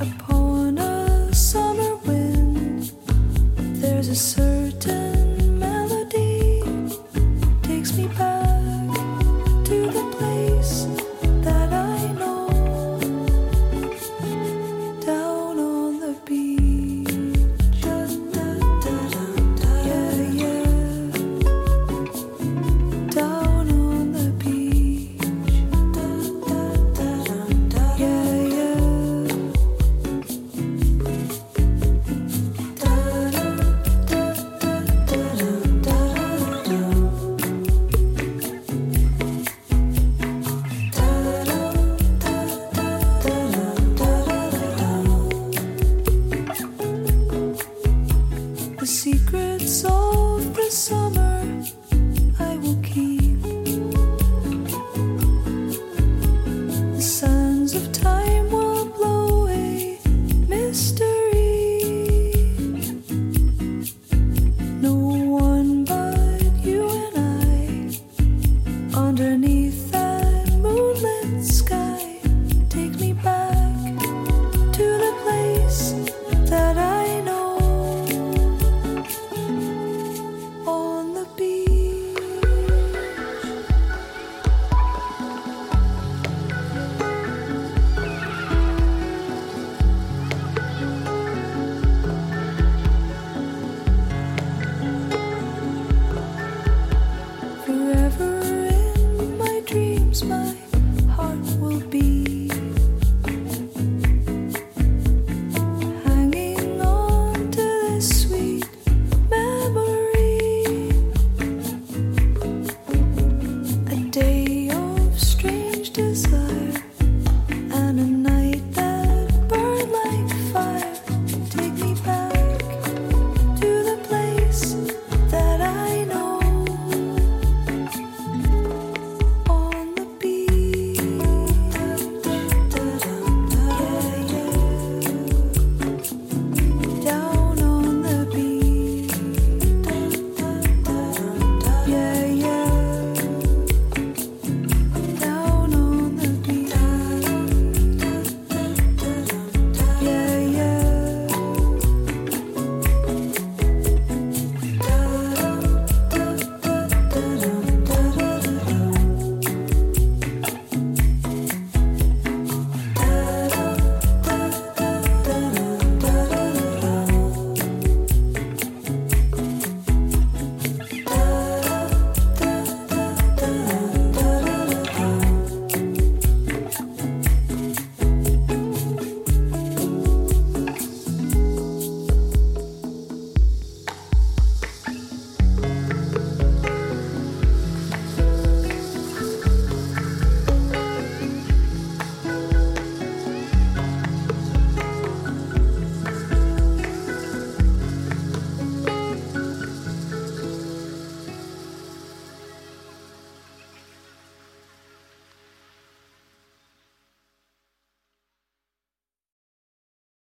Upon a summer wind, there's a surge. My